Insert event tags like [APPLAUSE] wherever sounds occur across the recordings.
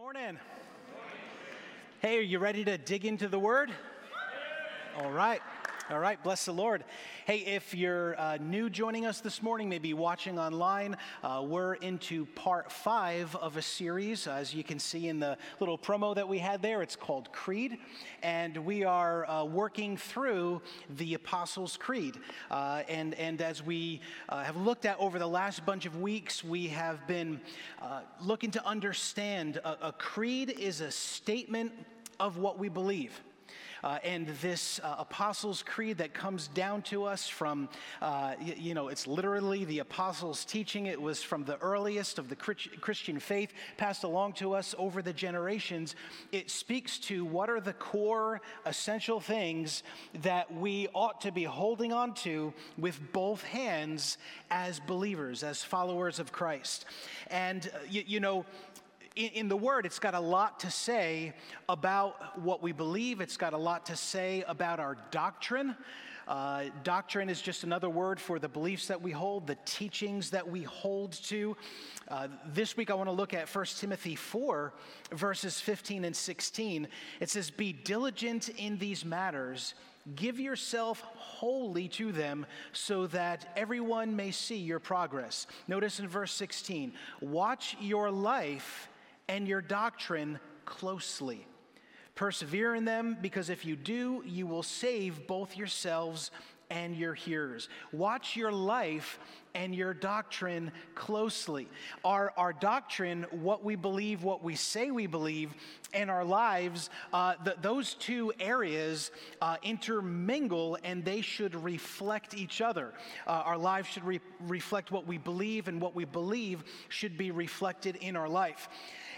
morning. Hey, are you ready to dig into the Word? All right. All right, bless the Lord. Hey, if you're uh, new joining us this morning, maybe watching online, uh, we're into part five of a series. As you can see in the little promo that we had there, it's called Creed. And we are uh, working through the Apostles' Creed. Uh, and, and as we uh, have looked at over the last bunch of weeks, we have been uh, looking to understand a, a creed is a statement of what we believe. Uh, and this uh, Apostles' Creed that comes down to us from, uh, you, you, know, it's literally the Apostles' teaching. It was from the earliest of the Christian faith passed along to us over the generations. It speaks to what are the core essential things that we ought to be holding on to with both hands as believers, as followers of Christ. And, uh, you know, in, in, the Word, it's got a lot to say about what we believe, it's got a lot to say about our doctrine. Uh, doctrine is just another word for the beliefs that we hold, the teachings that we hold to. Uh, this week, I want to look at 1 Timothy 4, verses 15 and 16. It says, Be diligent in these matters. Give yourself wholly to them so that everyone may see your progress. Notice in verse 16, watch your life and your doctrine closely. Persevere in them, because if you do, you will save both yourselves and your hearers. Watch your life and your doctrine closely. Our, our doctrine, what we believe, what we say we believe, and our lives, uh, the, those two areas uh, intermingle and they should reflect each other. Uh, our lives should re- reflect what we believe, and what we believe should be reflected in our life.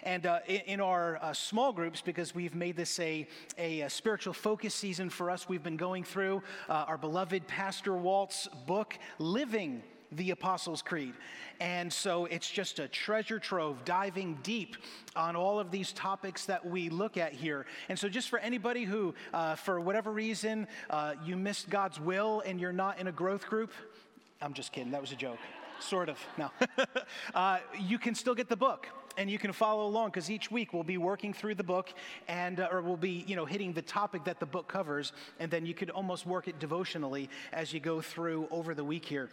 And uh, in, our uh, small groups, because we've made this a, a, a, spiritual focus season for us, we've been going through uh, our beloved Pastor Walt's book, Living the Apostles' Creed. And so it's just a treasure trove diving deep on all of these topics that we look at here. And so, just for anybody who, uh, for whatever reason, uh, you missed God's will and you're not in a growth group, I'm just kidding, that was a joke. Sort of, no. [LAUGHS] uh, you can still get the book and you can follow along because each week we'll be working through the book and uh, or we'll be you know hitting the topic that the book covers and then you could almost work it devotionally as you go through over the week here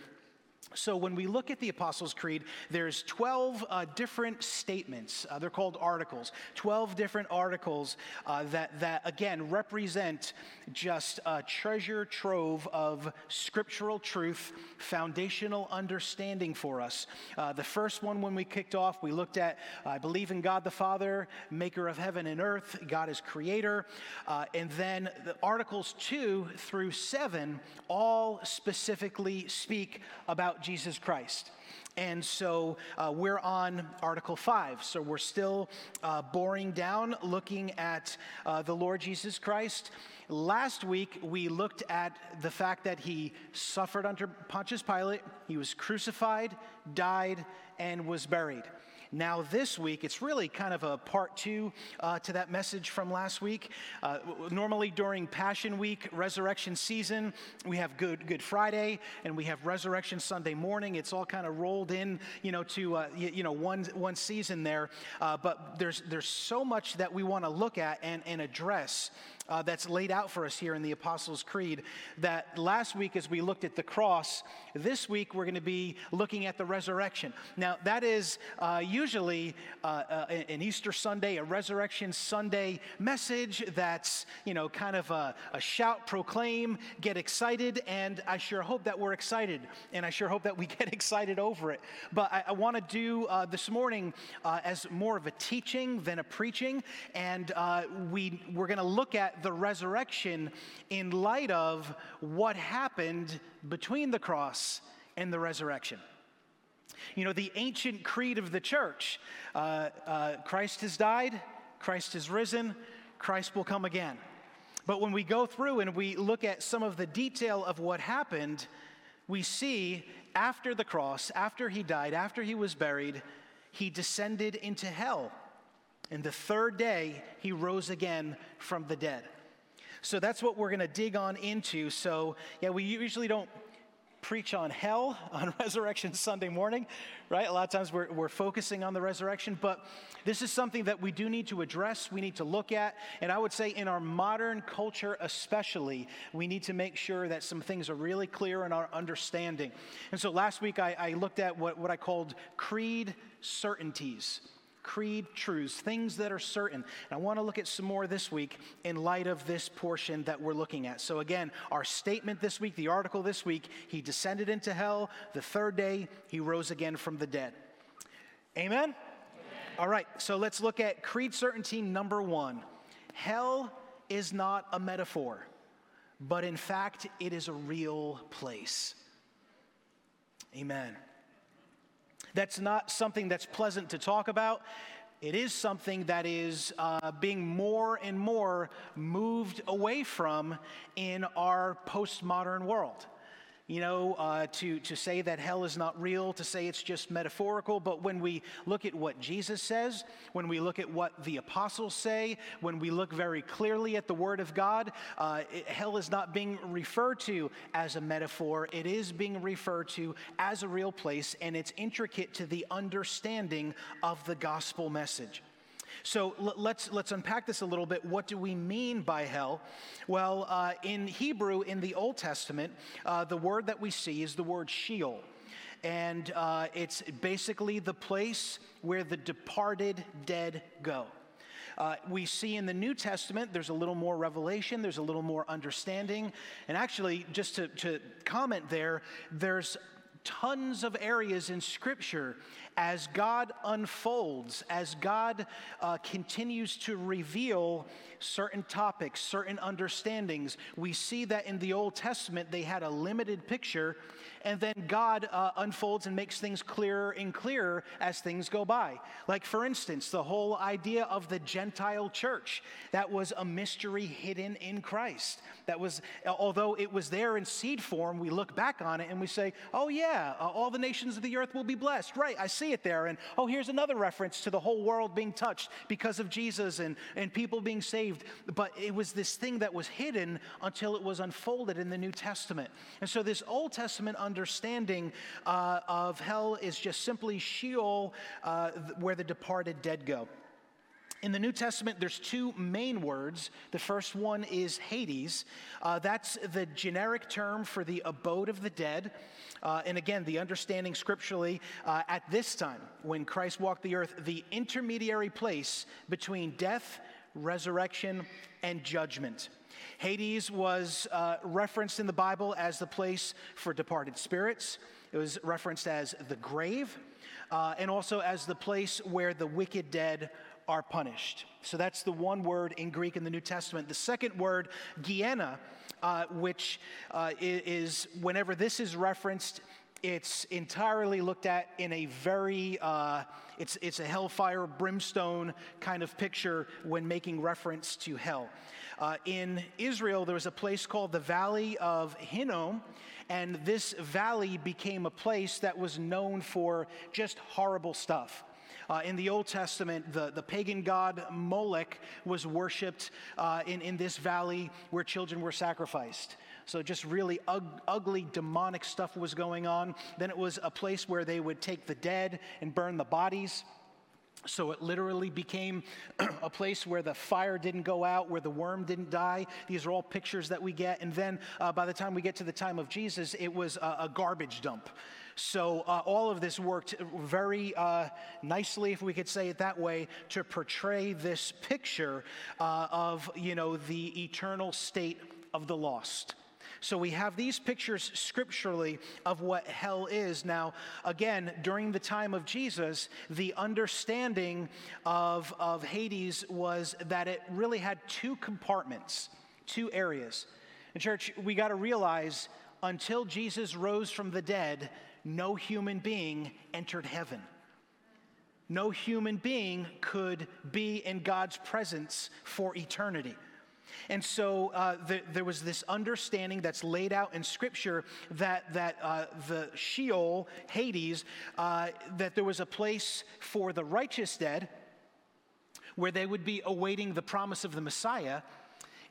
so when we look at the apostles creed there's 12 uh, different statements. Uh, they're called articles. 12 different articles uh, that, that again represent just a treasure trove of scriptural truth foundational understanding for us. Uh, the first one when we kicked off we looked at i believe in god the father maker of heaven and earth god is creator. Uh, and then the articles 2 through 7 all specifically speak about Jesus Christ. And so uh, we're on Article 5. So we're still uh, boring down, looking at uh, the Lord Jesus Christ. Last week, we looked at the fact that he suffered under Pontius Pilate, he was crucified, died, and was buried. Now, this week, it's really kind of a part two uh, to that message from last week. Uh, normally, during Passion Week, resurrection season, we have Good, Good Friday and we have Resurrection Sunday morning. It's all kind of rolled in, you know, to, uh, you, you, know, one, one season there. Uh, but there's, there's so much that we want to look at and, and address uh, that's laid out for us here in the Apostles' Creed. That last week, as we looked at the cross, this week we're going to be looking at the resurrection. Now, that is uh, usually uh, uh an Easter Sunday, a Resurrection Sunday message that's, you know, kind of a, a shout, proclaim, get excited, and I sure hope that we're excited, and I sure hope that we [LAUGHS] get excited over it. But I, I want to do uh, this morning uh, as more of a teaching than a preaching, and we, we're going to look at the resurrection in light of what happened between the cross and the resurrection. You know, the ancient creed of the church uh, uh, Christ has died, Christ has risen, Christ will come again. But when we go through and we look at some of the detail of what happened, we see after the cross, after he died, after he was buried, he descended into hell. And the third day, he rose again from the dead. So that's what we're going to dig on into. So, yeah, we usually don't preach on hell [LAUGHS] on Resurrection Sunday morning, right? A lot of times we're, we're focusing on the resurrection, but this is something that we do need to address, we need to look at. And I would say in our modern culture, especially, we need to make sure that some things are really clear in our understanding. And so last week I, I looked at what, what I called creed certainties creed truths, things that are certain. And I want to look at some more this week in light of this portion that we're looking at. So, again, our statement this week, the article this week, he descended into hell. The third day, he rose again from the dead. Amen? Amen. All right, so let's look at creed certainty number one. Hell is not a metaphor, but in fact, it is a real place. Amen. That's not something that's pleasant to talk about. It is something that is uh, being more and more moved away from in our postmodern world you know, uh, to, to say that hell is not real, to say it's just metaphorical. But when we look at what Jesus says, when we look at what the apostles say, when we look very clearly at the Word of God, uh, it, hell is not being referred to as a metaphor. It is being referred to as a real place, and it's intricate to the understanding of the gospel message. So let's, let's unpack this a little bit. What do we mean by hell? Well, uh, in Hebrew, in the Old Testament, uh, the word that we see is the word Sheol. And uh, it's basically the place where the departed dead go. Uh, we see in the New Testament, there's a little more revelation, there's a little more understanding. And actually, just to, to comment there, there's tons of areas in Scripture as God unfolds, as God uh, continues to reveal certain topics, certain understandings. We see that in the Old Testament, they had a limited picture and then God uh, unfolds and makes things clearer and clearer as things go by. Like, for instance, the whole idea of the Gentile church that was a mystery hidden in Christ. That was, although it was there in seed form, we look back on it and we say, oh, yeah, uh, all the nations of the earth will be blessed. Right, I see it there. And oh, here's another reference to the whole world being touched because of Jesus and, and people being saved. But it was this thing that was hidden until it was unfolded in the New Testament. And so, this Old Testament understanding uh, of hell is just simply Sheol, uh, where the departed dead go. In the New Testament, there's two main words. The first one is Hades. Uh, that's the generic term for the abode of the dead. Uh, and again, the understanding scripturally uh, at this time, when Christ walked the earth, the intermediary place between death, resurrection, and judgment. Hades was uh, referenced in the Bible as the place for departed spirits. It was referenced as the grave, uh, and also as the place where the wicked dead are punished. So that's the one word in Greek in the New Testament. The second word, Gehenna, uh, which uh, is whenever this is referenced, it's entirely looked at in a very uh, it's, it's a hellfire brimstone kind of picture when making reference to hell uh, in Israel, there was a place called the Valley of Hinnom, and this valley became a place that was known for just horrible stuff. Uh, in the Old Testament, the, the pagan god Molech was worshiped uh, in, in this valley where children were sacrificed. So, just really ug- ugly, demonic stuff was going on. Then it was a place where they would take the dead and burn the bodies. So it literally became [CLEARS THROAT] a place where the fire didn't go out, where the worm didn't die. These are all pictures that we get. And then uh, by the time we get to the time of Jesus, it was a, a garbage dump. So uh, all of this worked very uh, nicely, if we could say it that way, to portray this picture uh, of, you know, the eternal state of the lost. So we have these pictures scripturally of what hell is. Now, again, during the time of Jesus, the understanding of, of Hades was that it really had two compartments, two areas. In church, we got to realize until Jesus rose from the dead, no human being entered heaven. No human being could be in God's presence for eternity. And so uh, the, there was this understanding that's laid out in Scripture that, that uh, the Sheol, Hades, uh, that there was a place for the righteous dead where they would be awaiting the promise of the Messiah.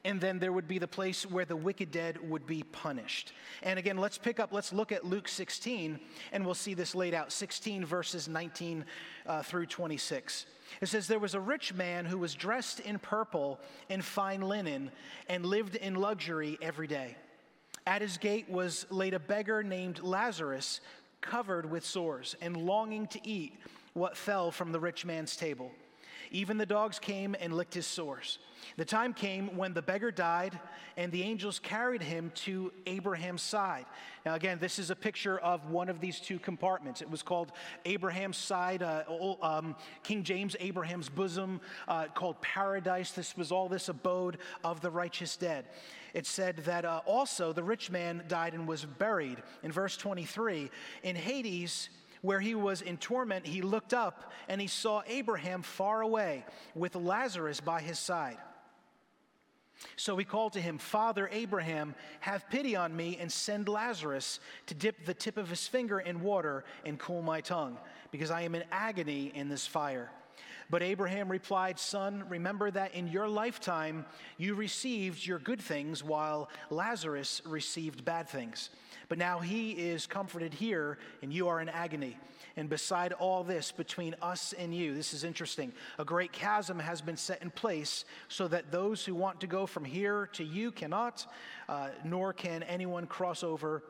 And then there would be the place where the wicked dead would be punished. And again, let's pick up, let's look at Luke 16, and we'll see this laid out 16 verses 19 uh, through 26. It says, There was a rich man who was dressed in purple and fine linen and lived in luxury every day. At his gate was laid a beggar named Lazarus, covered with sores and longing to eat what fell from the rich man's table. Even the dogs came and licked his sores. The time came when the beggar died, and the angels carried him to Abraham's side. Now, again, this is a picture of one of these two compartments. It was called Abraham's side, uh, um, King James, Abraham's bosom, uh, called paradise. This was all this abode of the righteous dead. It said that uh, also the rich man died and was buried. In verse 23, in Hades, where he was in torment, he looked up and he saw Abraham far away with Lazarus by his side. So he called to him, Father Abraham, have pity on me and send Lazarus to dip the tip of his finger in water and cool my tongue, because I am in agony in this fire. But Abraham replied, Son, remember that in your lifetime you received your good things while Lazarus received bad things. But now he is comforted here, and you are in agony. And beside all this, between us and you, this is interesting, a great chasm has been set in place so that those who want to go from here to you cannot, uh, nor can anyone cross over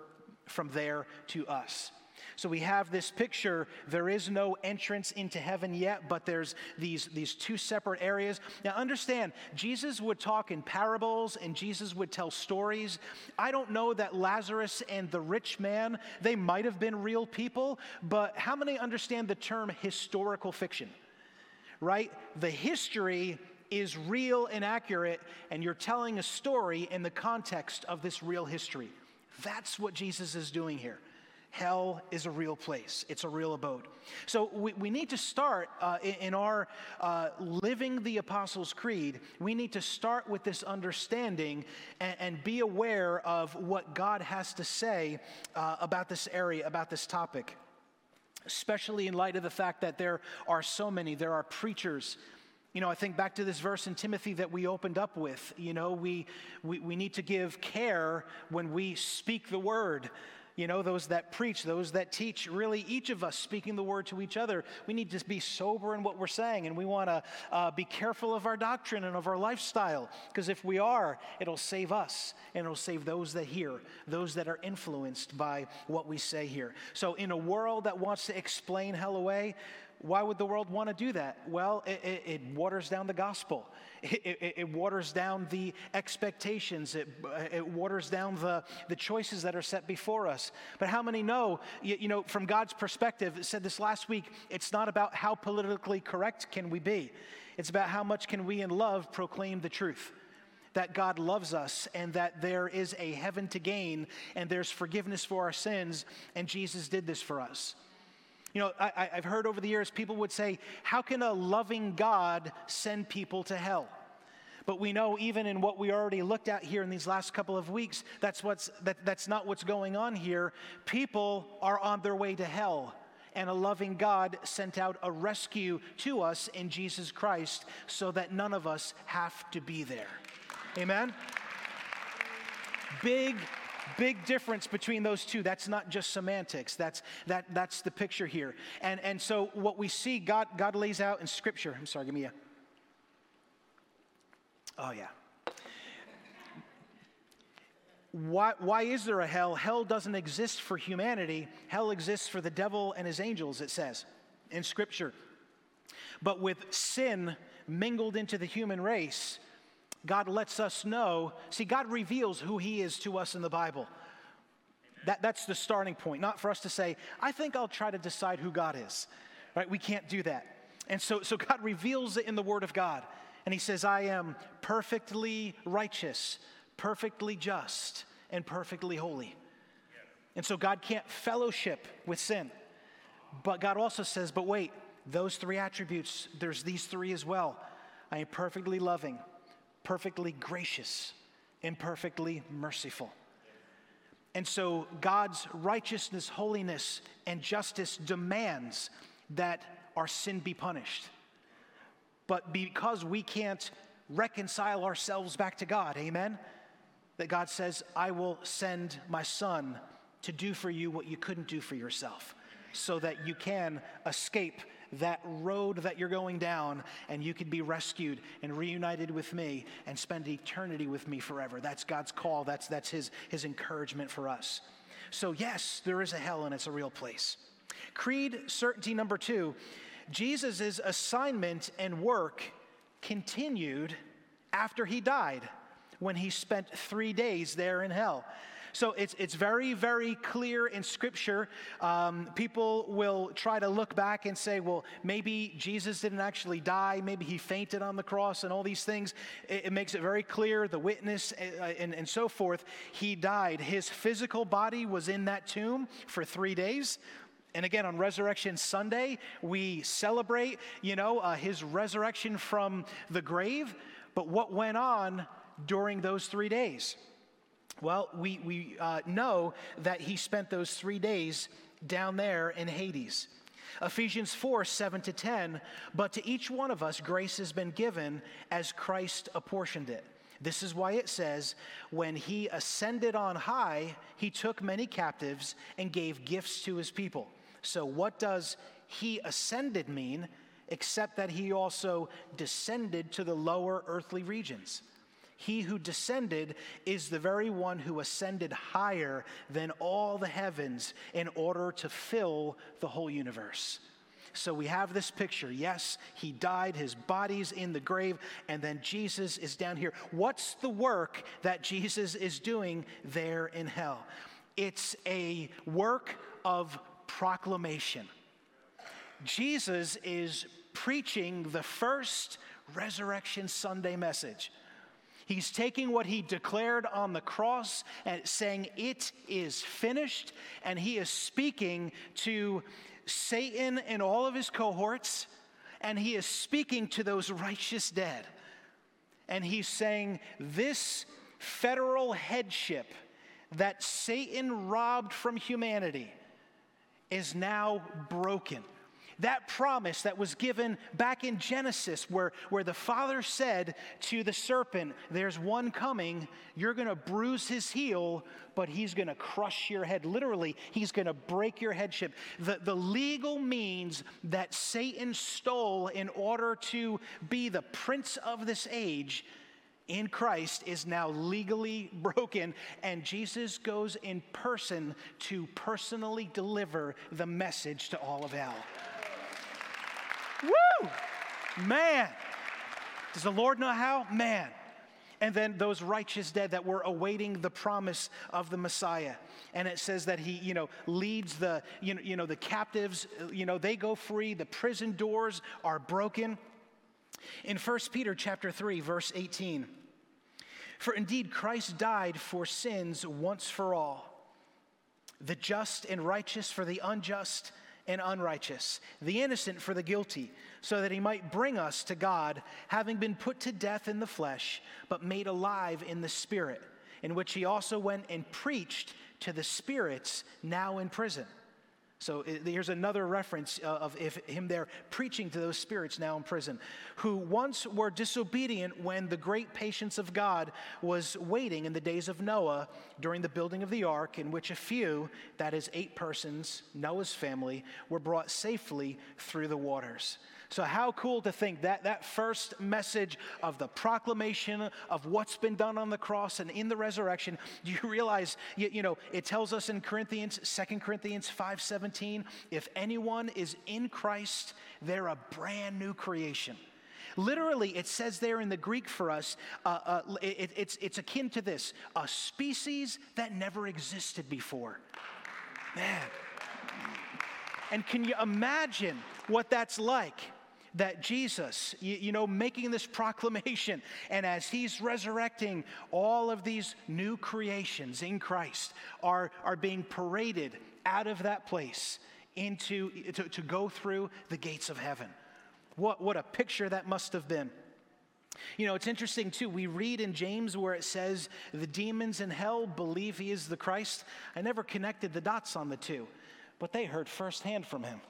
from there to us. So we have this picture. There is no entrance into heaven yet, but there's these, these two separate areas. Now, understand, Jesus would talk in parables and Jesus would tell stories. I don't know that Lazarus and the rich man, they might have been real people, but how many understand the term historical fiction? Right? The history is real and accurate, and you're telling a story in the context of this real history. That's what Jesus is doing here. Hell is a real place, it's a real abode. So we, we need to start uh, in, in, our uh, living the Apostles' Creed, we need to start with this understanding and, and be aware of what God has to say uh, about this area, about this topic. Especially in light of the fact that there are so many, there are preachers, you know, I think back to this verse in Timothy that we opened up with. You know, we, we, we need to give care when we speak the word you know, those that preach, those that teach, really each of us speaking the word to each other. We need to be sober in what we're saying, and we want to uh, be careful of our doctrine and of our lifestyle, because if we are, it'll save us and it'll save those that hear, those that are influenced by what we say here. So, in a world that wants to explain hell away, why would the world want to do that? Well, it, it, it waters down the gospel. [LAUGHS] It, it, waters down the expectations. It, it waters down the, the choices that are set before us. But how many know, you, you know, from God's perspective, said this last week, it's not about how politically correct can we be. It's about how much can we in love proclaim the truth that God loves us and that there is a heaven to gain and there's forgiveness for our sins, and Jesus did this for us. You know, I, have heard over the years people would say, How can a loving God send people to hell? But we know, even in what we already looked at here in these last couple of weeks, that's, what's, that, that's not what's going on here. People are on their way to hell. And a loving God sent out a rescue to us in Jesus Christ so that none of us have to be there. Amen? Big Big difference between those two. That's not just semantics. That's, that, that's the picture here. And, and so what we see God, God lays out in Scripture. I'm sorry, give me a. Oh, yeah. Why, why is there a hell? Hell doesn't exist for humanity. Hell exists for the devil and his angels, it says in Scripture. But with sin mingled into the human race, God lets us know. See, God reveals who He is to us in the Bible. That, that's the starting point, not for us to say, I think I'll try to decide who God is. Right? We can't do that. And so, so God reveals it in the Word of God. And He says, I am perfectly righteous, perfectly just, and perfectly holy. And so God can't fellowship with sin. But God also says, but wait, those three attributes, there's these three as well. I am perfectly loving, perfectly gracious and perfectly merciful. And so God's righteousness, holiness, and justice demands that our sin be punished. But because we can't reconcile ourselves back to God. Amen? That God says, I will send my son to do for you what you couldn't do for yourself so that you can escape that road that you're going down and you could be rescued and reunited with me and spend eternity with me forever. That's God's call. That's, that's his, his encouragement for us. So, yes, there is a hell and it's a real place. Creed certainty number two Jesus' assignment and work continued after he died when he spent three days there in hell. So it's, it's very, very clear in Scripture. Um, people will try to look back and say, well, maybe Jesus didn't actually die. Maybe he fainted on the cross and all these things. It, it makes it very clear the witness uh, and, and so forth. He died. His physical body was in that tomb for three days. And again, on Resurrection Sunday, we celebrate, you know, uh, his resurrection from the grave. But what went on during those three days? Well, we, we uh, know that he spent those three days down there in Hades. Ephesians 4 7 to 10, but to each one of us grace has been given as Christ apportioned it. This is why it says, when he ascended on high, he took many captives and gave gifts to his people. So, what does he ascended mean, except that he also descended to the lower earthly regions? He who descended is the very one who ascended higher than all the heavens in order to fill the whole universe. So we have this picture. Yes, he died, his body's in the grave, and then Jesus is down here. What's the work that Jesus is doing there in hell? It's a work of proclamation. Jesus is preaching the first Resurrection Sunday message. He's taking what he declared on the cross and saying, It is finished. And he is speaking to Satan and all of his cohorts, and he is speaking to those righteous dead. And he's saying, This federal headship that Satan robbed from humanity is now broken that promise that was given back in Genesis, where, where the Father said to the serpent, There's one coming, you're going to bruise his heel, but he's going to crush your head. Literally, he's going to break your headship. The, the legal means that Satan stole in order to be the prince of this age in Christ is now legally [LAUGHS] broken, and Jesus goes in person to personally deliver the message to all of hell. Woo! Man. Does the Lord know how? Man. And then those righteous dead that were awaiting the promise of the Messiah. And it says that he, you know, leads the, you know, you know, the captives, you know, they go free, the prison doors are broken. In 1 Peter chapter 3, verse 18, for indeed Christ died for sins once for all, the just and righteous for the unjust and unrighteous, the innocent for the guilty, so that he might bring us to God, having been put to death in the flesh, but made alive in the spirit, in which he also went and preached to the spirits now in prison so here's another reference uh, of him there preaching to those spirits now in prison, who once were disobedient when the great patience of God was waiting in the days of Noah during the building of the ark, in which a few, that is eight persons, Noah's family, were brought safely through the waters. So, how cool to think that that first message of the proclamation of what's been done on the cross and in the resurrection, [LAUGHS] do you realize, you, you know, it tells us in Corinthians, 2 Corinthians 5.17, if anyone is in Christ, they're a brand new creation. Literally, it says there in the Greek for us, uh, uh, it, it's, it's akin to this a species that never existed before. Man. And can you imagine what that's like? That Jesus, you, you, know, making this [LAUGHS] proclamation, and as he's resurrecting, all of these new creations in Christ are, are being paraded out of that place into to, to go through the gates of heaven. What, what a picture that must have been. You know, it's interesting too. We read in James where it says, the demons in hell believe he is the Christ. I never connected the dots on the two, but they heard firsthand from him.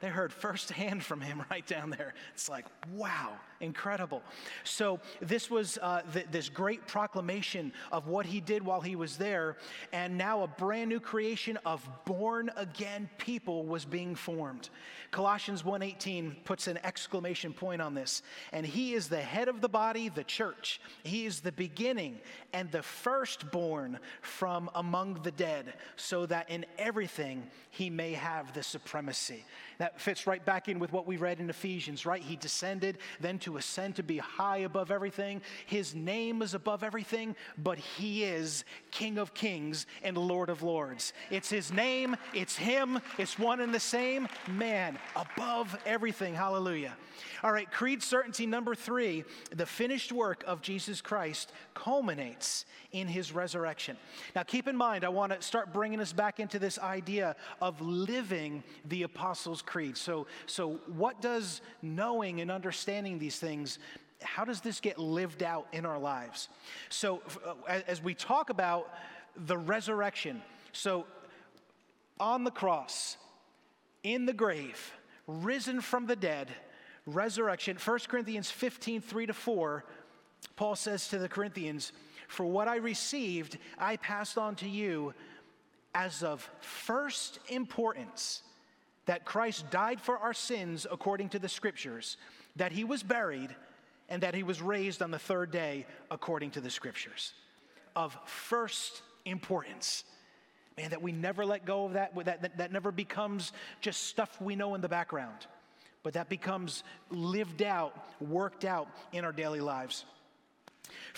They heard firsthand from him [LAUGHS] right down there. It's like, wow, incredible. So, this was uh, th- this great proclamation of what he did while he was there, and now a brand new creation of born again people was being formed. Colossians 1:18 puts an exclamation point on this. And he is the head of the body, the church. He is the beginning and the firstborn from among the dead, so that in everything he may have the supremacy. That fits right back in with what we read in Ephesians, right? He descended then to ascend to be high above everything. His name is above everything, but he is King of kings and Lord of lords. It's his name, it's him, it's one and the same. Man, above everything. Hallelujah. All right, creed certainty number three the finished work of Jesus Christ culminates in his resurrection. Now, keep in mind, I want to start bringing us back into this idea of living the Apostles' Creed. So, so what does knowing and understanding these things how does this get lived out in our lives? So, uh, as we talk about the resurrection, so on the cross, in the grave, risen from the dead, resurrection. 1 Corinthians 15, 3 to 4, Paul says to the Corinthians, For what I received, I passed on to you as of first importance that Christ died for our sins according to the scriptures, that he was buried, and that he was raised on the third day according to the scriptures. Of first importance. Man, that we never let go of that, that, that, that never becomes just stuff we know in the background, but that becomes lived out, worked out in our daily lives.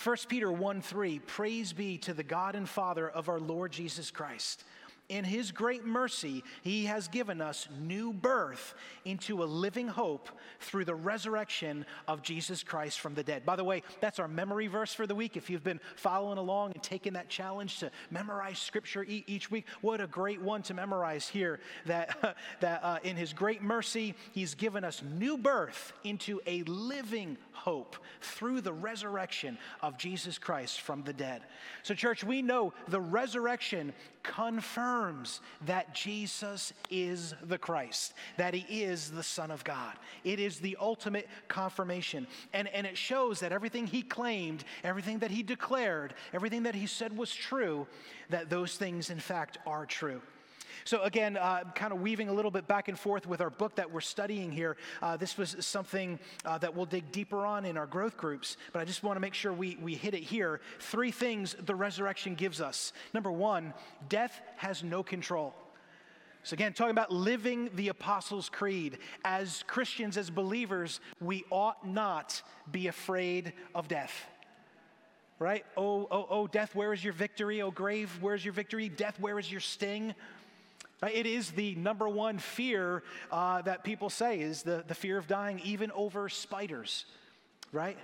1 Peter 1 3, praise be to the God and Father of our Lord Jesus Christ in His great mercy, He has given us new birth into a living hope through the resurrection of Jesus Christ from the dead. By the way, that's our memory verse for the week. If you've been following along and taking that challenge to memorize Scripture each week, what a great one to memorize here. That, [LAUGHS] that uh, in His great mercy, He's given us new birth into a living hope through the resurrection of Jesus Christ from the dead. So, church, we know the resurrection confirms that Jesus is the Christ, that he is the Son of God. It is the ultimate confirmation. And, and it shows that everything he claimed, everything that he declared, everything that he said was true, that those things, in fact, are true. So, again, uh, kind of weaving a little bit back and forth with our book that we're studying here. Uh, this was something uh, that we'll dig deeper on in our growth groups, but I just want to make sure we, we hit it here. Three things the resurrection gives us. Number one, death has no control. So, again, talking about living the Apostles' Creed. As Christians, as believers, we ought not be afraid of death. Right? Oh, oh, oh, death, where is your victory? Oh, grave, where's your victory? Death, where is your sting? It is the number one fear uh, that people say is the, the fear of dying, even over spiders, right?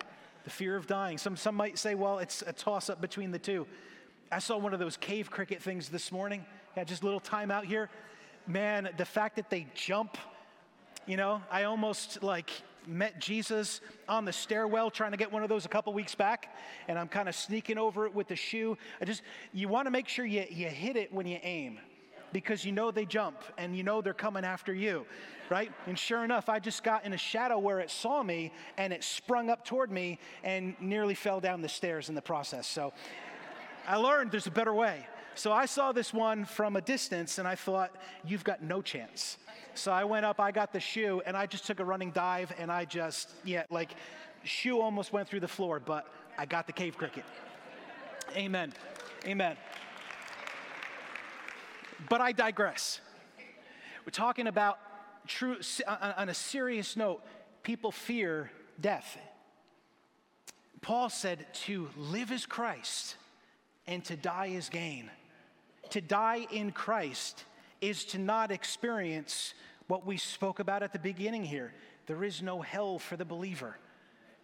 The fear of dying. Some, some might say, well, it's a toss up between the two. I saw one of those cave cricket things this morning. Had just a little time out here. Man, the fact that they jump, you know, I almost like met Jesus on the stairwell trying to get one of those a couple weeks back, and I'm kind of sneaking over it with the shoe. I just, you want to make sure you, you hit it when you aim because you know they jump and you know they're coming after you, right? And sure enough, I just got in a shadow where it saw me and it sprung up toward me and nearly fell down the stairs in the process. So I learned there's a better way. So I saw this one from a distance and I thought, you've got no chance. So I went up, I got the shoe, and I just took a running dive and I just, yeah, like, shoe almost went through the floor, but I got the cave cricket. Amen. Amen. But I digress. We're talking about true, uh, uh, on a serious note, people fear death. Paul said to live as Christ and to die is gain. To die in Christ is to not experience what we spoke about at the beginning here. There is no hell for the believer.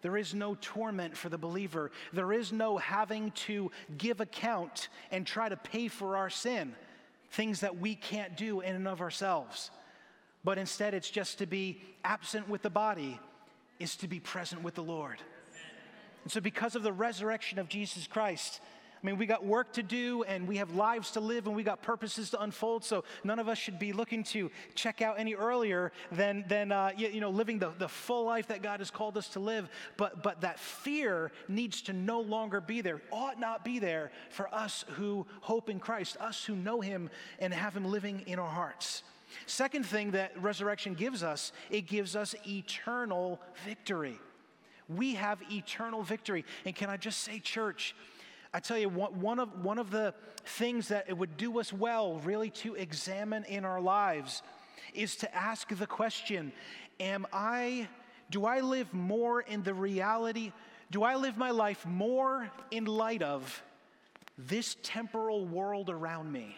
There is no torment for the believer. There is no having to give account and try to pay for our sin things that we can't do in and of ourselves. But instead, it's just to be absent with the body, is to be present with the Lord. And so, because of the resurrection of Jesus Christ, I mean, we got work to do and we have lives to live and we got purposes to unfold. So none of us should be looking to check out any earlier than, than uh, you, you, know, living the, the full life that God has called us to live. But, but that fear needs to no longer be there, ought not be there for us who hope in Christ, us who know Him and have Him living in our hearts. Second thing that resurrection gives us, it gives us eternal victory. We have eternal victory. And can I just say, church, I tell you, one of, one of the things that it would do us well, really, to examine in our lives is to ask the question Am I, do I live more in the reality? Do I live my life more in light of this temporal world around me?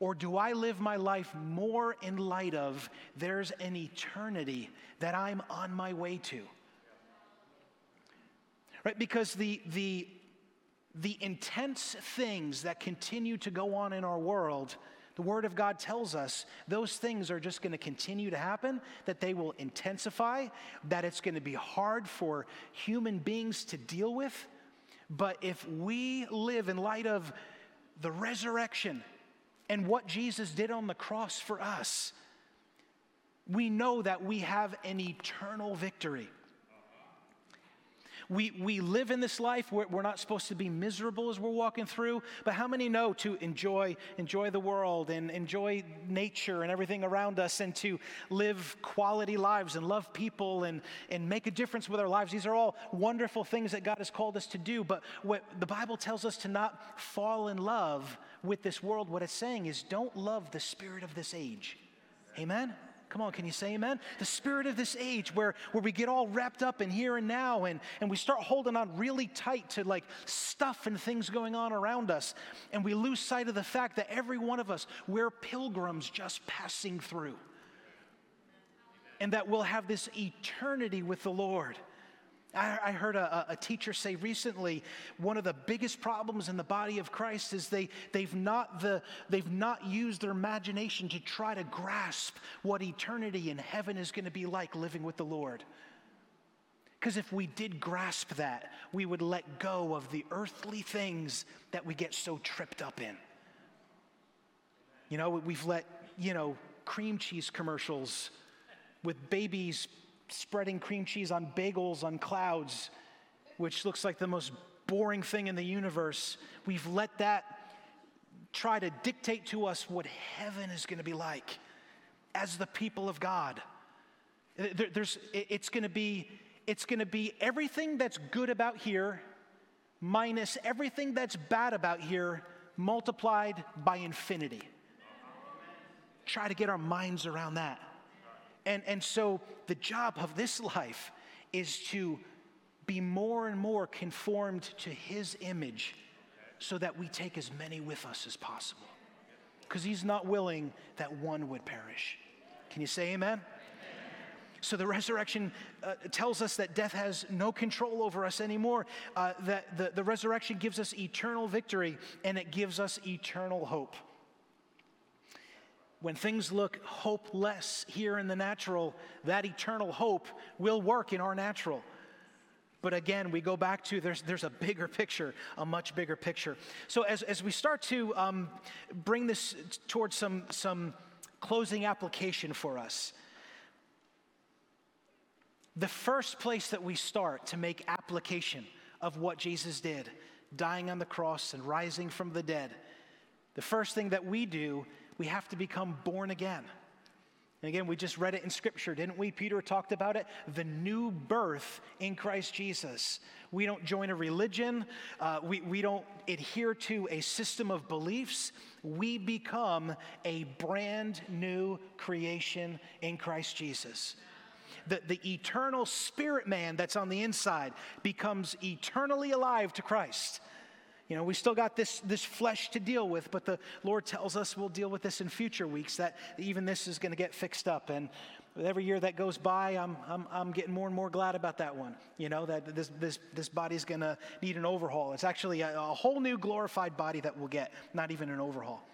Or do I live my life more in light of there's an eternity that I'm on my way to? Right? Because the, the the intense things that continue to go on in our world, the Word of God tells us those things are just going to continue to happen, that they will intensify, that it's going to be hard for human beings to deal with. But if we live in light of the resurrection and what Jesus did on the cross for us, we know that we have an eternal victory. We, we live in this life, we're, we're not supposed to be miserable as we're walking through, but how many know to enjoy, enjoy the world and enjoy nature and everything around us and to live quality lives and love people and, and make a difference with our lives? These are all wonderful things that God has called us to do, but what the Bible tells us to not fall in love with this world, what it's saying is don't love the spirit of this age. Amen? Come on, can you say amen? The spirit of this age where, where we get all wrapped up in here and now and, and we start holding on really tight to like stuff and things going on around us. And we lose sight of the fact that every one of us, we're pilgrims just passing through. And that we'll have this eternity with the Lord. I, heard a, a, teacher say recently one of the biggest problems in the body of Christ is they, they've, not the, they've not used their imagination to try to grasp what eternity in heaven is going to be like living with the Lord. Because if we did grasp that, we would let go of the earthly things that we get so tripped up in. You know, we've let, you know, cream cheese commercials with babies spreading cream cheese on bagels on clouds, which looks like the most boring thing in the universe. We've let that try to dictate to us what heaven is going to be like as the people of God. There's, it's going to be it's going to be everything that's good about here minus everything that's bad about here multiplied by infinity. Try to get our minds around that. And, and so the job of this life is to be more and more conformed to his image so that we take as many with us as possible. Because he's not willing that one would perish. Can you say amen? So the resurrection uh, tells us that death has no control over us anymore, uh, that the, the resurrection gives us eternal victory and it gives us eternal hope when things look hopeless here in the natural, that eternal hope will work in our natural. But again, we go back to there's, there's a bigger picture, a much bigger picture. So as, as we start to um, bring this towards some, some closing application for us, the first place that we start to make application of what Jesus did, dying on the cross and rising from the dead, the first thing that we do we have to become born again. And again, we just read it in Scripture, didn't we? Peter talked about it the new birth in Christ Jesus. We don't join a religion, uh, we, we don't adhere to a system of beliefs. We become a brand new creation in Christ Jesus. The, the eternal spirit man that's on the inside becomes eternally alive to Christ. You know, we still got this, this flesh to deal with, but the Lord tells us we'll deal with this in future weeks, that even this is going to get fixed up. And every year that goes by, I'm, I'm, I'm getting more and more glad about that one. You know, that this, this, this body's going to need an overhaul. It's actually a, a whole new glorified body that we'll get, not even an overhaul.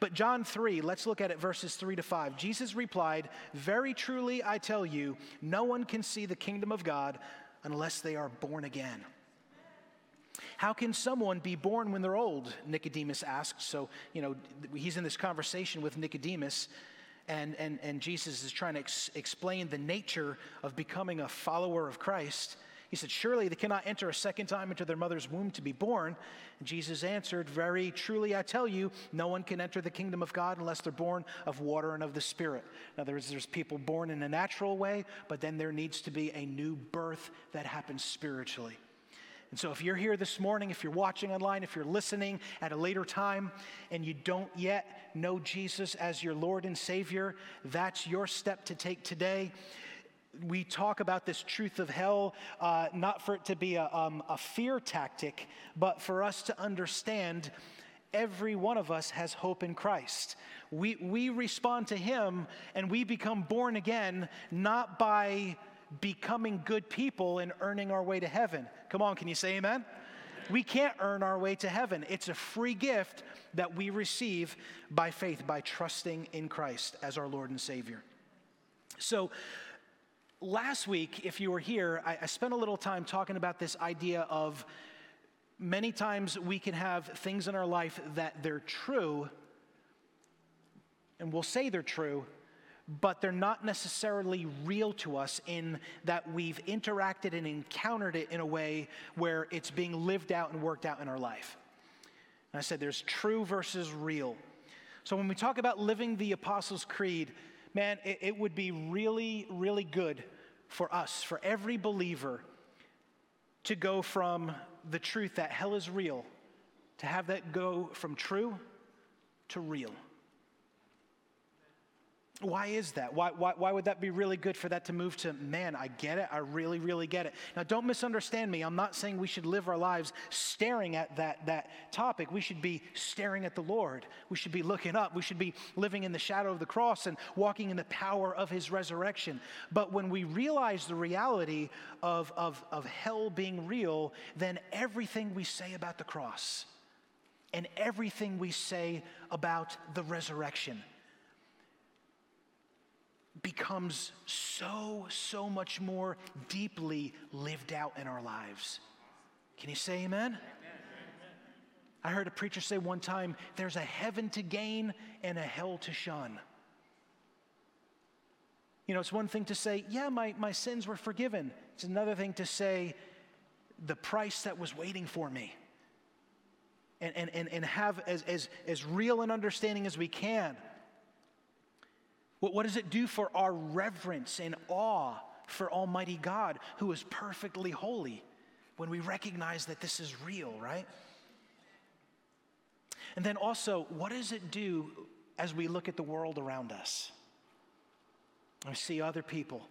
But John 3, let's look at it verses 3 to 5. Jesus replied, Very truly I tell you, no one can see the kingdom of God unless they are born again. How can someone be born when they're old? Nicodemus asked. So, you know, he's in this conversation with Nicodemus, and, and, and Jesus is trying to ex- explain the nature of becoming a follower of Christ. He said, Surely they cannot enter a second time into their mother's womb to be born. And Jesus answered, Very truly I tell you, no one can enter the kingdom of God unless they're born of water and of the Spirit. In other words, there's people born in a natural way, but then there needs to be a new birth that happens spiritually. And so, if you're here this morning, if you're watching online, if you're listening at a later time, and you don't yet know Jesus as your Lord and Savior, that's your step to take today. We talk about this truth of hell, uh, not for it to be a, um, a fear tactic, but for us to understand every one of us has hope in Christ. We, we respond to Him and we become born again, not by becoming good people and earning our way to heaven. Come on, can you say amen? We can't earn our way to heaven. It's a free gift that we receive by faith, by trusting in Christ as our Lord and Savior. So, last week, if you were here, I, I spent a little time talking about this idea of many times we can have things in our life that they're true, and we'll say they're true, but they're not necessarily real to us in that we've interacted and encountered it in a way where it's being lived out and worked out in our life. And I said there's true versus real. So when we talk about living the Apostles' Creed, man, it, it would be really, really good for us, for every believer, to go from the truth that hell is real, to have that go from true to real. Why is that? Why, why, why would that be really good for that to move to, man, I get it. I really, really get it. Now, don't misunderstand me. I'm not saying we should live our lives staring at that, that topic. We should be staring at the Lord. We should be looking up. We should be living in the shadow of the cross and walking in the power of his resurrection. But when we realize the reality of, of, of hell being real, then everything we say about the cross and everything we say about the resurrection becomes so, so much more deeply lived out in our lives. Can you say amen? amen? I heard a preacher say one time there's a heaven to gain and a hell to shun. You know, it's one thing to say, yeah, my, my sins were forgiven. It's another thing to say, the price that was waiting for me. And, and, and, and have as, as, as real an understanding as we can what, what does it do for our reverence and awe for Almighty God, who is perfectly holy, when we recognize that this is real, right? And then also, what does it do as we look at the world around us? We see other people.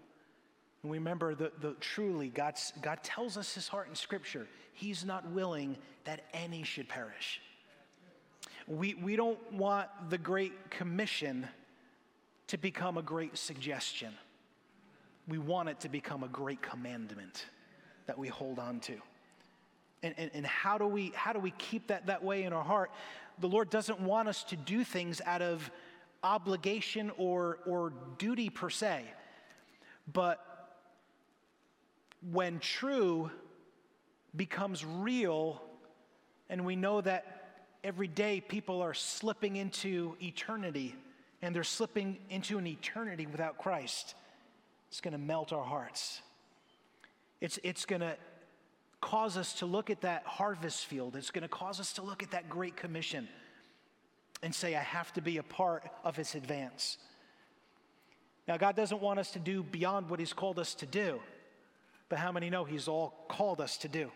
And we remember that the, truly God's, God tells us his heart in Scripture. He's not willing that any should perish. We, we don't want the Great Commission to become a great suggestion. We want it to become a great commandment that we hold on to. And, and, and how, do we, how do we keep that that way in our heart? The Lord doesn't want us to do things out of obligation or, or duty per se. But when true becomes real, and we know that every day people are slipping into eternity and they're slipping into an eternity without Christ, it's going to melt our hearts. It's, it's going to cause us to look at that harvest field. It's going to cause us to look at that great commission and say, I have to be a part of its advance. Now, God doesn't want us to do beyond what He's called us to do, but how many know He's all called us to do?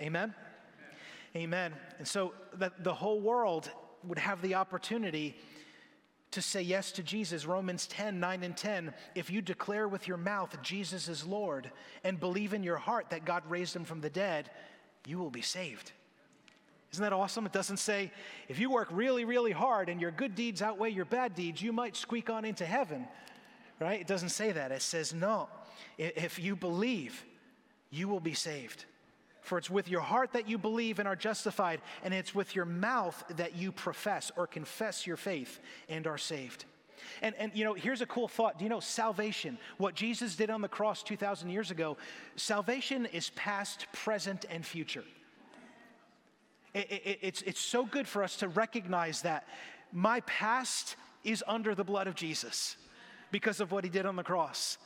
Amen? Amen. And so that the whole world would have the opportunity to say yes to Jesus. Romans 10 9 and 10. If you declare with your mouth Jesus is Lord and believe in your heart that God raised him from the dead, you will be saved. Isn't that awesome? It doesn't say if you work really, really hard and your good deeds outweigh your bad deeds, you might squeak on into heaven, right? It doesn't say that. It says no. If you believe, you will be saved. For it's with your heart that you believe and are justified, and it's with your mouth that you profess or confess your faith and are saved. And, and you know, here's a cool thought. Do you know salvation, what Jesus did on the cross 2,000 years ago, salvation is past, present, and future. it, it, it's, it's so good for us to recognize that my past is under the blood of Jesus because of what he did on the cross.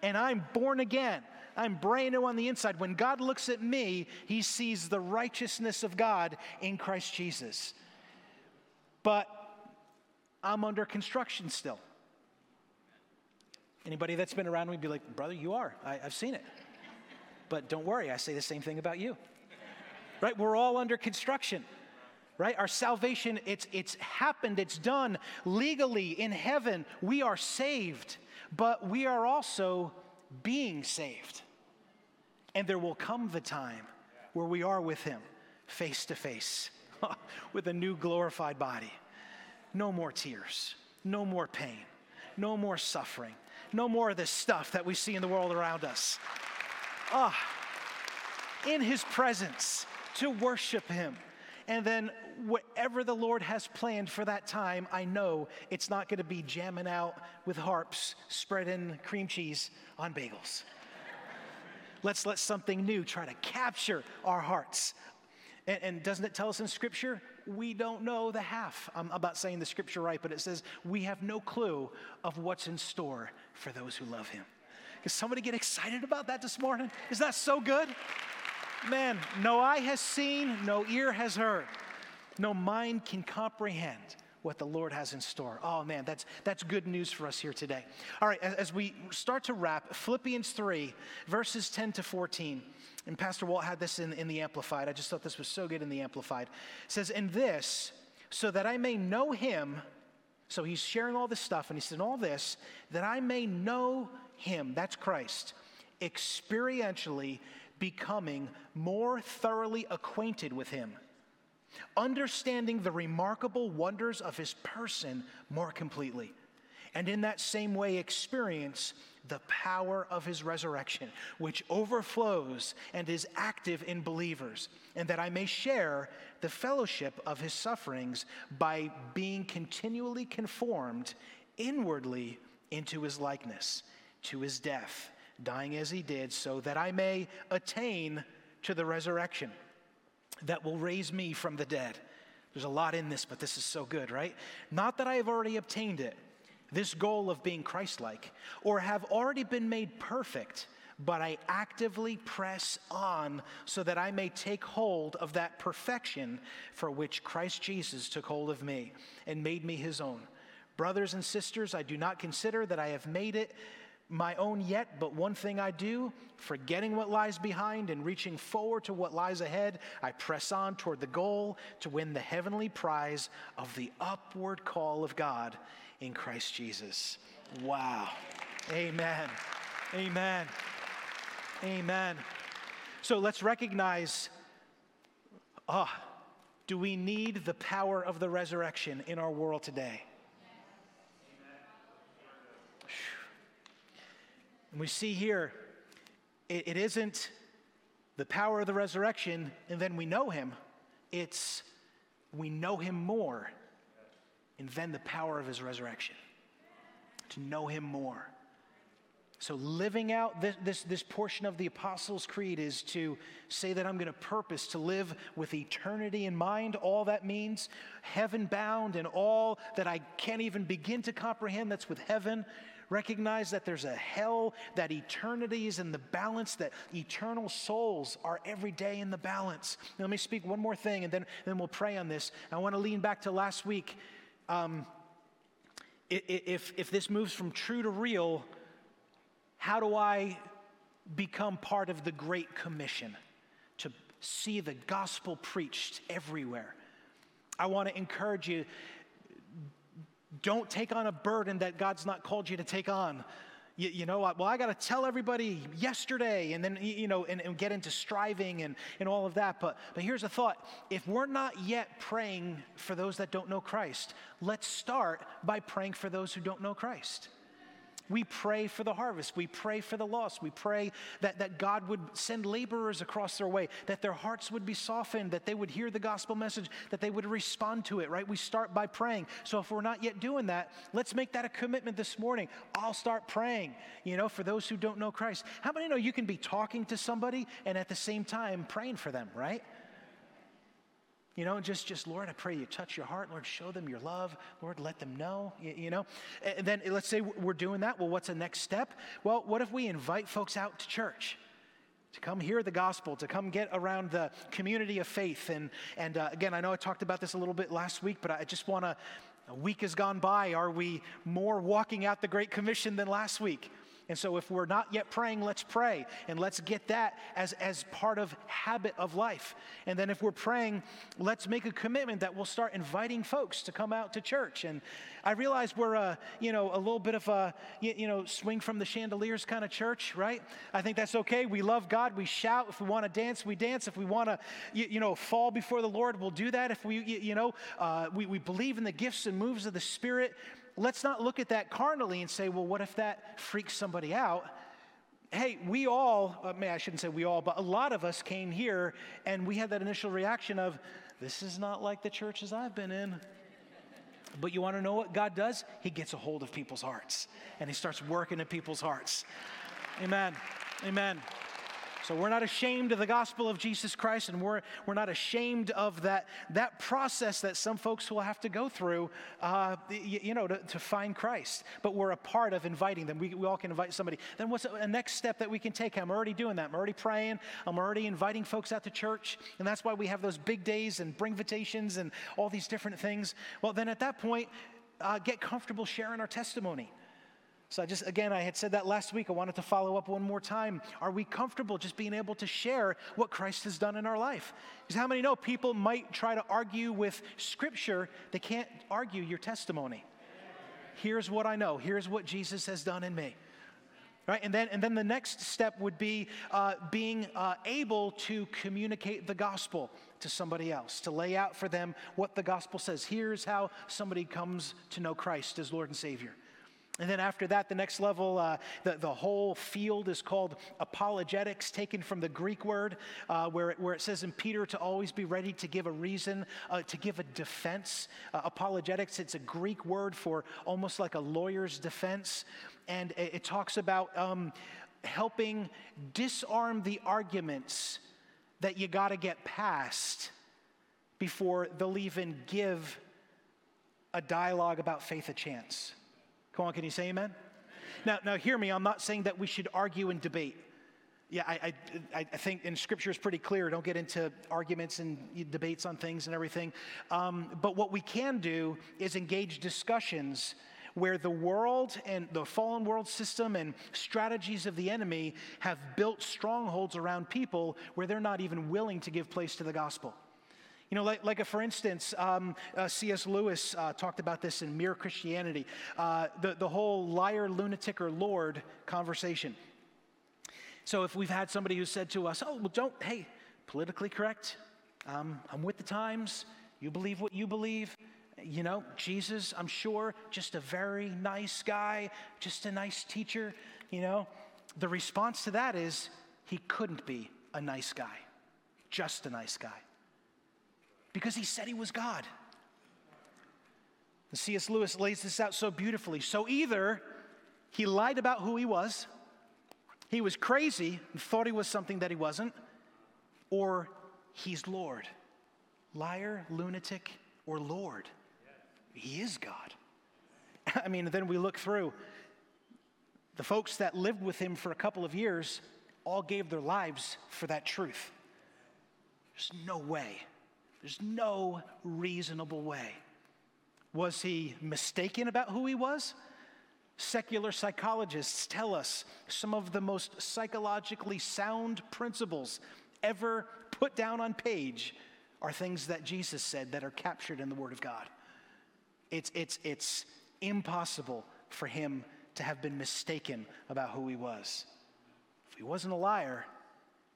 And I'm born again. I'm brand new on the inside. When God looks at me, he sees the righteousness of God in Christ Jesus. But I'm under construction still. Anybody that's been around me be like, brother, you are. I, have seen it. But don't worry, I say the same thing about you. Right? We're all under construction. Right? Our salvation, it's, it's happened, it's done legally in heaven. We are saved, but we are also being saved. And there will come the time where we are with Him face to face with a new glorified body. No more tears, no more pain, no more suffering, no more of this stuff that we see in the world around us. Ah, in His presence to worship Him. And then whatever the Lord has planned for that time, I know it's not going to be jamming out with harps, spreading cream cheese on bagels. Let's let something new try to capture our hearts. And, and, doesn't it tell us in Scripture? We don't know the half. I'm about saying the Scripture right, but it says we have no clue of what's in store for those who love Him. Can somebody get excited about that this morning? Is that so good? Man, no eye has seen, no ear has heard, no mind can comprehend what the Lord has in store. Oh man, that's, that's good news for us here today. All right, as, we start to wrap, Philippians 3, verses 10 to 14. And Pastor Walt had this in, in the Amplified. I just thought this was so good in the Amplified. It says, In this, so that I may know him. So he's sharing all this stuff, and he said, All this, that I may know him, that's Christ, experientially becoming more thoroughly acquainted with him understanding the remarkable wonders of his person more completely, and in that same way experience the power of his resurrection, which overflows and is active in believers, and that I may share the fellowship of his sufferings by being continually conformed inwardly into his likeness, to his death, dying as he did, so that I may attain to the resurrection that will raise me from the dead. There's a lot in this, but this is so good, right? Not that I have already obtained it, this goal of being Christ like, or have already been made perfect, but I actively press on so that I may take hold of that perfection for which Christ Jesus took hold of me and made me his own. Brothers and sisters, I do not consider that I have made it my own yet, but one thing I do, forgetting what lies behind and reaching forward to what lies ahead, I press on toward the goal to win the heavenly prize of the upward call of God in Christ Jesus. Wow. Amen. Amen. Amen. So let's recognize ah, do we need the power of the resurrection in our world today? And we see here, it, it isn't the power of the resurrection and then we know him. It's we know him more and then the power of his resurrection. To know him more. So, living out this, this, this, portion of the Apostles' Creed is to say that I'm going to purpose to live with eternity in mind. All that means heaven bound and all that I can't even begin to comprehend that's with heaven recognize that there's a hell, that eternity is in the balance, that eternal souls are every day in the balance. Now, let me speak one more thing and then, then we'll pray on this. I want to lean back to last week. Um, if, if this moves from true to real, how do I become part of the Great Commission to see the gospel preached everywhere? I want to encourage you don't take on a burden that God's not called you to take on. You, you know, well, I got to tell everybody yesterday, and then, you know, and, and get into striving and, and all of that. But, but here's a thought if we're not yet praying for those that don't know Christ, let's start by praying for those who don't know Christ. We pray for the harvest. We pray for the lost. We pray that, that God would send laborers across their way, that their hearts would be softened, that they would hear the gospel message, that they would respond to it, right? We start by praying. So if we're not yet doing that, let's make that a commitment this morning. I'll start praying, you know, for those who don't know Christ. How many know you can be talking to somebody and at the same time praying for them, right? You know, just, just Lord, I pray you touch your heart. Lord, show them your love. Lord, let them know, you, you know. And then let's say we're doing that. Well, what's the next step? Well, what if we invite folks out to church? to come hear the gospel, to come get around the community of faith. And, and uh, again, I know I talked about this a little bit last week, but I just want to, a week has gone by. Are we more walking out the Great Commission than last week? And so, if we're not yet praying, let's pray and let's get that as, as part of habit of life. And then, if we're praying, let's make a commitment that we'll start inviting folks to come out to church. And I realize we're a, you know, a little bit of a, you know, swing from the chandeliers kind of church, right? I think that's okay. We love God. We shout. If we want to dance, we dance. If we want to, you, you, know, fall before the Lord, we'll do that. If we, you know, uh, we, we believe in the gifts and moves of the Spirit let's not look at that carnally and say, well, what if that freaks somebody out? Hey, we all, I, uh, mean, I shouldn't say we all, but a lot of us came here and we had that initial reaction of, this is not like the churches I've been in. But you want to know what God does? He gets a hold of people's hearts and He starts working in people's hearts. Amen. Amen. So we're not ashamed of the gospel of Jesus Christ, and we're, we're not ashamed of that, that process that some folks will have to go through, uh, you, you, know, to, to, find Christ. But we're a part of inviting them. We, we all can invite somebody. Then what's a next step that we can take? I'm already doing that. I'm already praying. I'm already inviting folks out to church. And that's why we have those big days and bring invitations and all these different things. Well, then at that point, uh, get comfortable sharing our testimony. So I just, again, I had said that last week. I wanted to follow up one more time. Are we comfortable just being able to share what Christ has done in our life? Because how many know people might try to argue with Scripture, they can't argue your testimony. Here's what I know. Here's what Jesus has done in me. Right? And then, and then the next step would be uh, being uh, able to communicate the gospel to somebody else, to lay out for them what the gospel says. Here's how somebody comes to know Christ as Lord and Savior. And then after that, the next level, uh, the, the whole field is called apologetics, taken from the Greek word, uh, where, it, where it says in Peter to always be ready to give a reason, uh, to give a defense. Uh, apologetics, it's a Greek word for almost like a lawyer's defense. And it, it talks about um, helping disarm the arguments that you got to get past before they'll even give a dialogue about faith a chance. Come on, can you say amen? Now, now hear me. I'm not saying that we should argue and debate. Yeah, I, I, I think in Scripture is pretty clear. Don't get into arguments and debates on things and everything. Um, but what we can do is engage discussions where the world and the fallen world system and strategies of the enemy have built strongholds around people where they're not even willing to give place to the gospel. You know, like, like a, for instance, um, uh, C.S. Lewis uh, talked about this in Mere Christianity, uh, the, the whole liar, lunatic, or Lord conversation. So if we've had somebody who said to us, oh, well, don't, hey, politically correct, um, I'm with the times, you believe what you believe, you know, Jesus, I'm sure, just a very nice guy, just a nice teacher, you know. The response to that is, he couldn't be a nice guy, just a nice guy because he said he was God. And C.S. Lewis lays this out so beautifully. So either he lied about who he was, he was crazy and thought he was something that he wasn't, or he's Lord. Liar, lunatic, or Lord. He is God. [LAUGHS] I mean, then we look through the folks that lived with him for a couple of years all gave their lives for that truth. There's no way there's no reasonable way. Was he mistaken about who he was? Secular psychologists tell us some of the most psychologically sound principles ever put down on page are things that Jesus said that are captured in the Word of God. It's, it's, it's impossible for him to have been mistaken about who he was. If he wasn't a liar,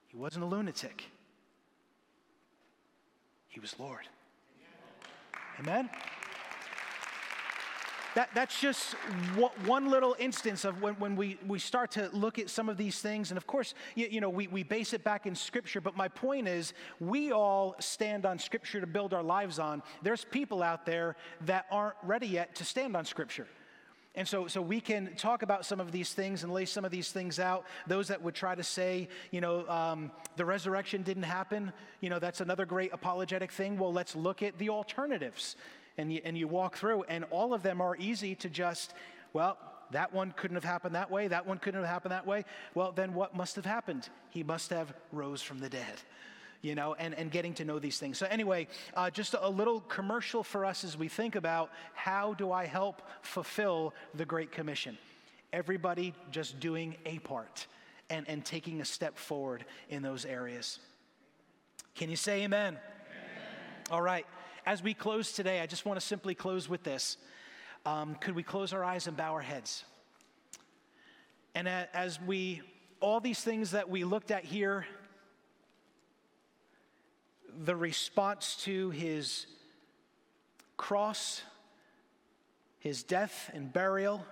he wasn't a lunatic. He was Lord. Amen? That, that's just one little instance of when, when we, we start to look at some of these things. And of course, you, you, know, we, we base it back in Scripture. But my point is, we all stand on Scripture to build our lives on. There's people out there that aren't ready yet to stand on Scripture. And so, so we can talk about some of these things and lay some of these things out. Those that would try to say, you know, um, the resurrection didn't happen, you know, that's another great apologetic thing. Well, let's look at the alternatives. And you, and you walk through, and all of them are easy to just, well, that one couldn't have happened that way, that one couldn't have happened that way. Well, then what must have happened? He must have rose from the dead you know, and, and getting to know these things. So, anyway, uh, just a little commercial for us as we think about how do I help fulfill the Great Commission? Everybody just doing a part and, and taking a step forward in those areas. Can you say amen? amen? All right. As we close today, I just want to simply close with this. Um, could we close our eyes and bow our heads? And as we, all these things that we looked at here the response to his cross, his death and burial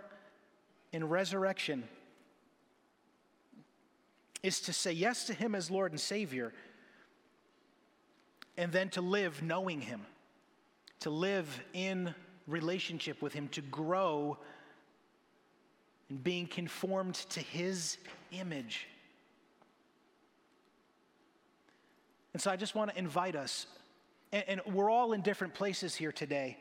and resurrection is to say yes to him as Lord and Savior and then to live knowing him, to live in relationship with him, to grow in being conformed to his image. And so I just want to invite us, and, and we're all in different places here today.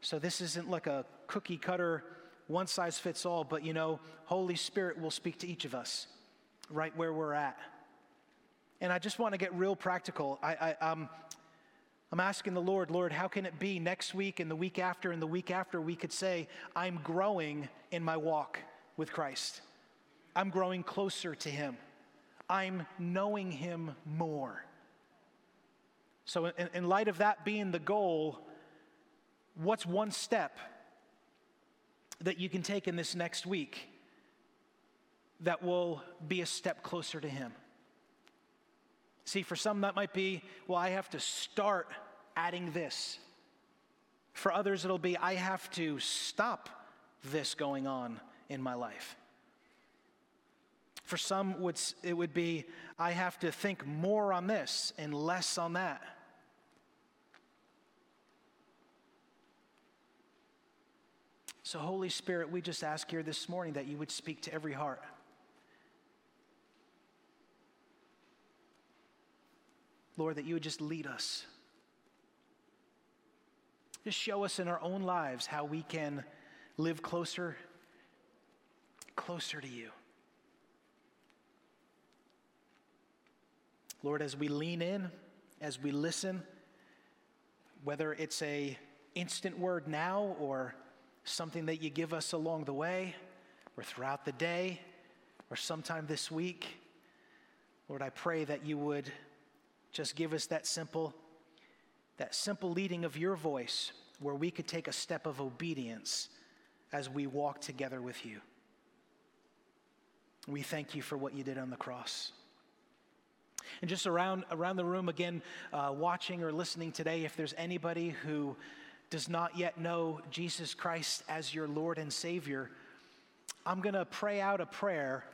So this isn't like a cookie cutter, one size fits all, but you know, Holy Spirit will speak to each of us right where we're at. And I just want to get real practical. I, I, um, I'm asking the Lord, Lord, how can it be next week and the week after and the week after we could say, I'm growing in my walk with Christ? I'm growing closer to Him. I'm knowing Him more. So, in, in light of that being the goal, what's one step that you can take in this next week that will be a step closer to Him? See, for some, that might be, well, I have to start adding this. For others, it'll be, I have to stop this going on in my life. For some, it would be, I have to think more on this and less on that. So, Holy Spirit, we just ask here this morning that you would speak to every heart. Lord, that you would just lead us. Just show us in our own lives how we can live closer, closer to you. Lord, as we lean in, as we listen, whether it's a instant word now or something that you give us along the way or throughout the day or sometime this week. Lord, I pray that you would just give us that simple that simple leading of your voice where we could take a step of obedience as we walk together with you. We thank you for what you did on the cross. And just around, around the room, again, uh, watching or listening today, if there's anybody who does not yet know Jesus Christ as your Lord and Savior, I'm going to pray out a prayer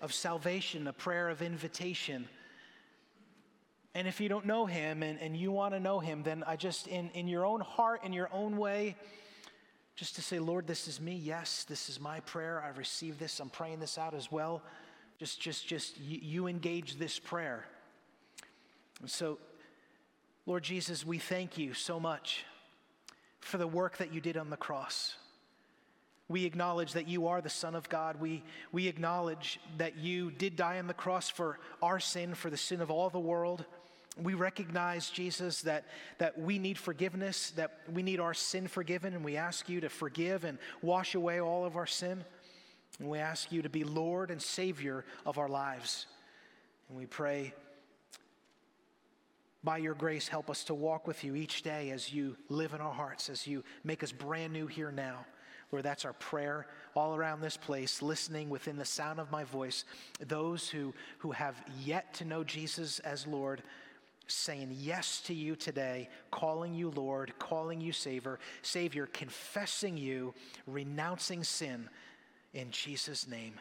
of salvation, a prayer of invitation. And if you don't know Him and, and you want to know Him, then I just, in, in your own heart, in your own way, just to say, Lord, this is me. Yes, this is my prayer. I receive this. I'm praying this out as well. Just, just, just you, you engage this prayer. And so, Lord Jesus, we thank you so much for the work that you did on the cross. We acknowledge that you are the Son of God. We, we acknowledge that you did die on the cross for our sin, for the sin of all the world. We recognize, Jesus, that, that we need forgiveness, that we need our sin forgiven, and we ask you to forgive and wash away all of our sin. And we ask you to be Lord and Savior of our lives. And we pray by your grace, help us to walk with you each day as you live in our hearts, as you make us brand new here now. Lord, that's our prayer all around this place, listening within the sound of my voice. Those who, who have yet to know Jesus as Lord, saying yes to you today, calling you Lord, calling you Savior, Savior, confessing you, renouncing sin. In Jesus' name.